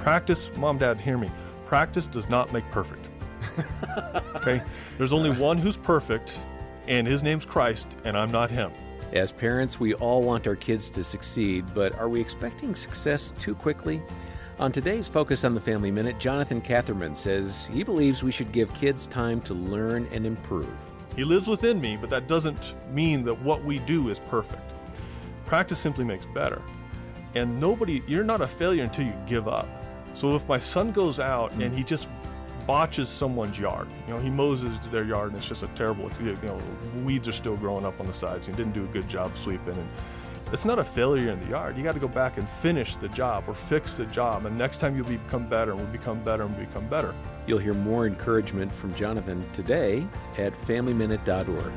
Practice, mom, dad, hear me. Practice does not make perfect. okay? There's only one who's perfect, and his name's Christ, and I'm not him. As parents, we all want our kids to succeed, but are we expecting success too quickly? On today's Focus on the Family Minute, Jonathan Catherman says he believes we should give kids time to learn and improve. He lives within me, but that doesn't mean that what we do is perfect. Practice simply makes better. And nobody, you're not a failure until you give up. So if my son goes out and he hmm. just botches someone's yard, you know, he mows their yard and it's just a terrible, you know, weeds are still growing up on the sides. He didn't do a good job sweeping. And it's not a failure in the yard. You got to go back and finish the job or fix the job. And next time you'll become better and we'll become better and become better. You'll hear more encouragement from Jonathan today at FamilyMinute.org.